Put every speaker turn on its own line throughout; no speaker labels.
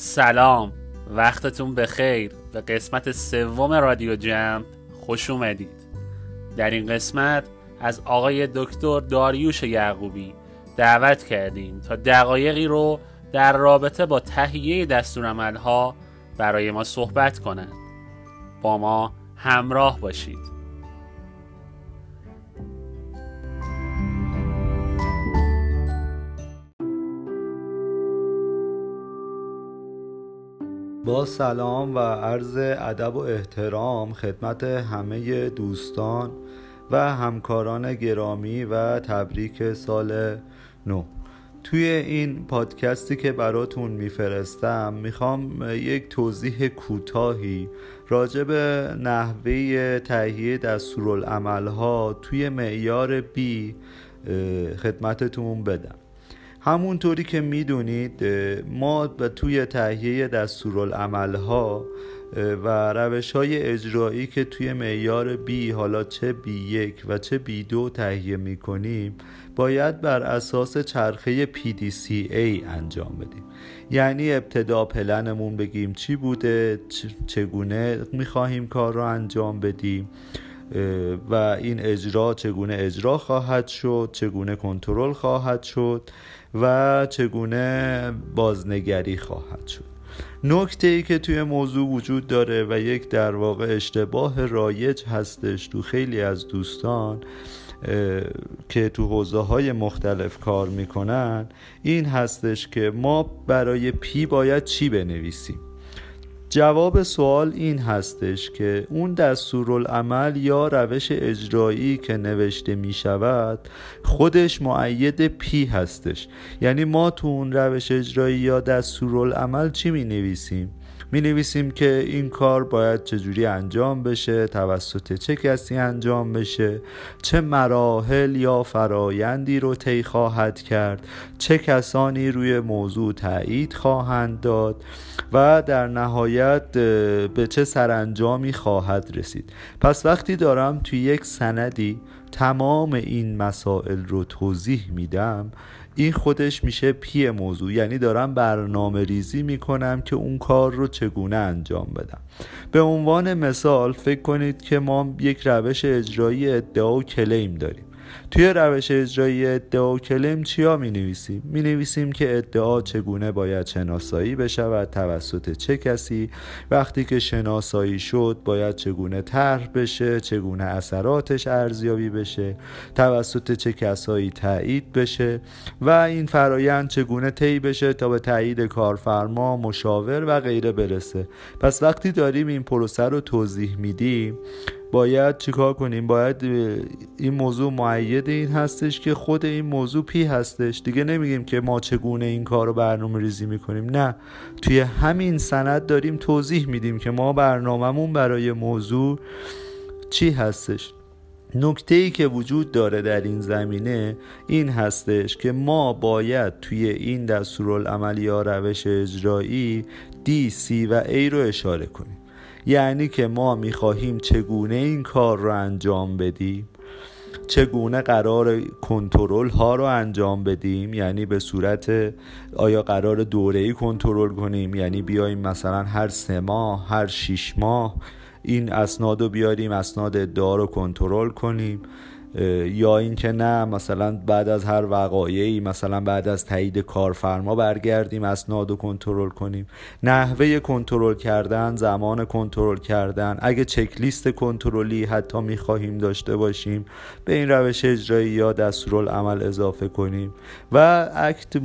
سلام. وقتتون بخیر. به قسمت سوم رادیو جمع خوش اومدید. در این قسمت از آقای دکتر داریوش یعقوبی دعوت کردیم تا دقایقی رو در رابطه با تهیه دستورالعملها برای ما صحبت کنند. با ما همراه باشید.
با سلام و عرض ادب و احترام خدمت همه دوستان و همکاران گرامی و تبریک سال نو. توی این پادکستی که براتون میفرستم می‌خوام یک توضیح کوتاهی راجع به نحوه تهیه دستورالعملها توی معیار بی خدمتتون بدم. همونطوری که می‌دونید ما توی تهیه دستورالعملها و روش های اجرایی که توی معیار بی حالا چه بی یک و چه بی دو تهیه می‌کنیم باید بر اساس چرخه PDCA انجام بدیم. یعنی ابتدا پلنمون بگیم چی بوده چگونه می‌خواهیم کار رو انجام بدیم. و این اجرا چگونه اجرا خواهد شد چگونه کنترل خواهد شد و چگونه بازنگری خواهد شد. نکته ای که توی موضوع وجود داره و یک در واقع اشتباه رایج هستش تو خیلی از دوستان که تو حوزه های مختلف کار می‌کنن این هستش که ما برای پی باید چی بنویسیم؟ جواب سوال این هستش که اون دستورالعمل یا روش اجرایی که نوشته می شود خودش معید پی هستش. یعنی ما تو اون روش اجرایی یا دستورالعمل چی می نویسیم می نویسیم که این کار باید چجوری انجام بشه توسط چه کسی انجام بشه چه مراحل یا فرایندی رو طی خواهد کرد چه کسانی روی موضوع تایید خواهند داد و در نهایت به چه سرانجامی خواهد رسید. پس وقتی دارم توی یک سندی تمام این مسائل رو توضیح میدم این خودش میشه پی موضوع. یعنی دارم برنامه ریزی می‌کنم که اون کار رو چگونه انجام بدم. به عنوان مثال فکر کنید که ما یک روش اجرایی ادعا و کلیم داریم. توی روش اجرایی ادعا و کلم چیا می نویسیم؟ می نویسیم که ادعا چگونه باید شناسایی بشود توسط چه کسی؟ وقتی که شناسایی شد باید چگونه طرح بشه؟ چگونه اثراتش ارزیابی بشه؟ توسط چه کسایی تایید بشه؟ و این فرایند چگونه طی بشه تا به تایید کارفرما مشاور و غیره برسه؟ پس وقتی داریم این پروسه رو توضیح میدیم باید چیکار کنیم؟ باید این موضوع معید این هستش که خود این موضوع پی هستش. دیگه نمیگیم که ما چگونه این کار رو برنامه ریزی می‌کنیم. نه. توی همین سند داریم توضیح میدیم که ما برنامهمون برای موضوع چی هستش. نکته ای که وجود داره در این زمینه این هستش که ما باید توی این دستورالعمل یا روش اجرایی دی، سی و ای رو اشاره کنیم. یعنی که ما می‌خواهیم چگونه این کار رو انجام بدیم؟ چگونه قرار کنترل ها رو انجام بدیم؟ یعنی به صورت آیا قرار دوره ای کنترل کنیم؟ یعنی بیایم مثلا هر سه ماه هر شیش ماه این اسناد رو بیاریم اسناد ادعا رو کنترل کنیم. یا اینکه نه مثلا بعد از هر وقایعی مثلا بعد از تایید کارفرما برگردیم اسناد و کنترل کنیم. نحوه کنترل کردن زمان کنترل کردن. اگه چکلیست کنترلی حتی می‌خواهیم داشته باشیم به این روش اجرایی یا دستورالعمل اضافه کنیم. و اکت,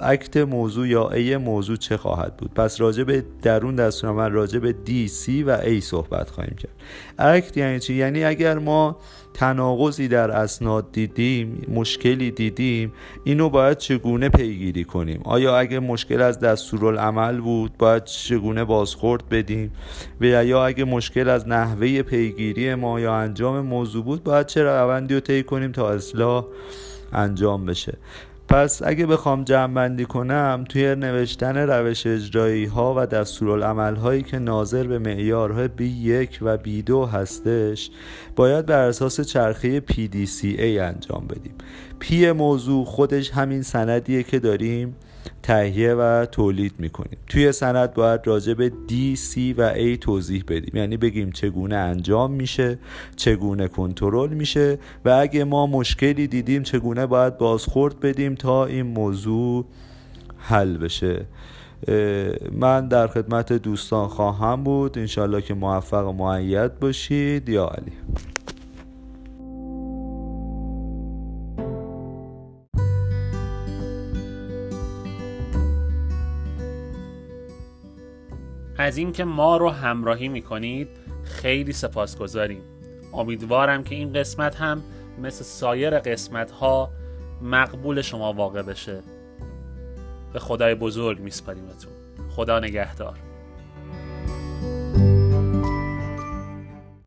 اکت موضوع یا ای موضوع چه خواهد بود؟ پس راجع به درون دستورالعمل راجع به دی سی و ای صحبت خواهیم کرد. اکت یعنی چی؟ یعنی اگر ما تناقضی در اسناد دیدیم مشکلی دیدیم اینو باید چگونه پیگیری کنیم؟ آیا اگه مشکل از دستورالعمل بود باید چگونه بازخورد بدیم؟ و یا اگه مشکل از نحوه پیگیری ما یا انجام موضوع بود باید چه روندی رو طی کنیم تا اصلاح انجام بشه؟ پس اگه بخوام جمع بندی کنم توی نوشتن روش اجرایی ها و دستورالعمل هایی که ناظر به معیارهای B1 و B2 هستش باید بر اساس چرخه PDCA انجام بدیم. پی موضوع خودش همین سندیه که داریم. تهیه و تولید می‌کنیم. توی سند باید راجع به D, C و A توضیح بدیم. یعنی بگیم چگونه انجام میشه چگونه کنترل میشه و اگه ما مشکلی دیدیم چگونه باید بازخورد بدیم تا این موضوع حل بشه. من در خدمت دوستان خواهم بود. انشالله که موفق و معید باشید. یا علی.
از اینکه ما رو همراهی می‌کنید خیلی سپاسگزاریم. امیدوارم که این قسمت هم مثل سایر قسمت ها مقبول شما واقع بشه. به خدای بزرگ میسپاریمتون خدا نگهدار.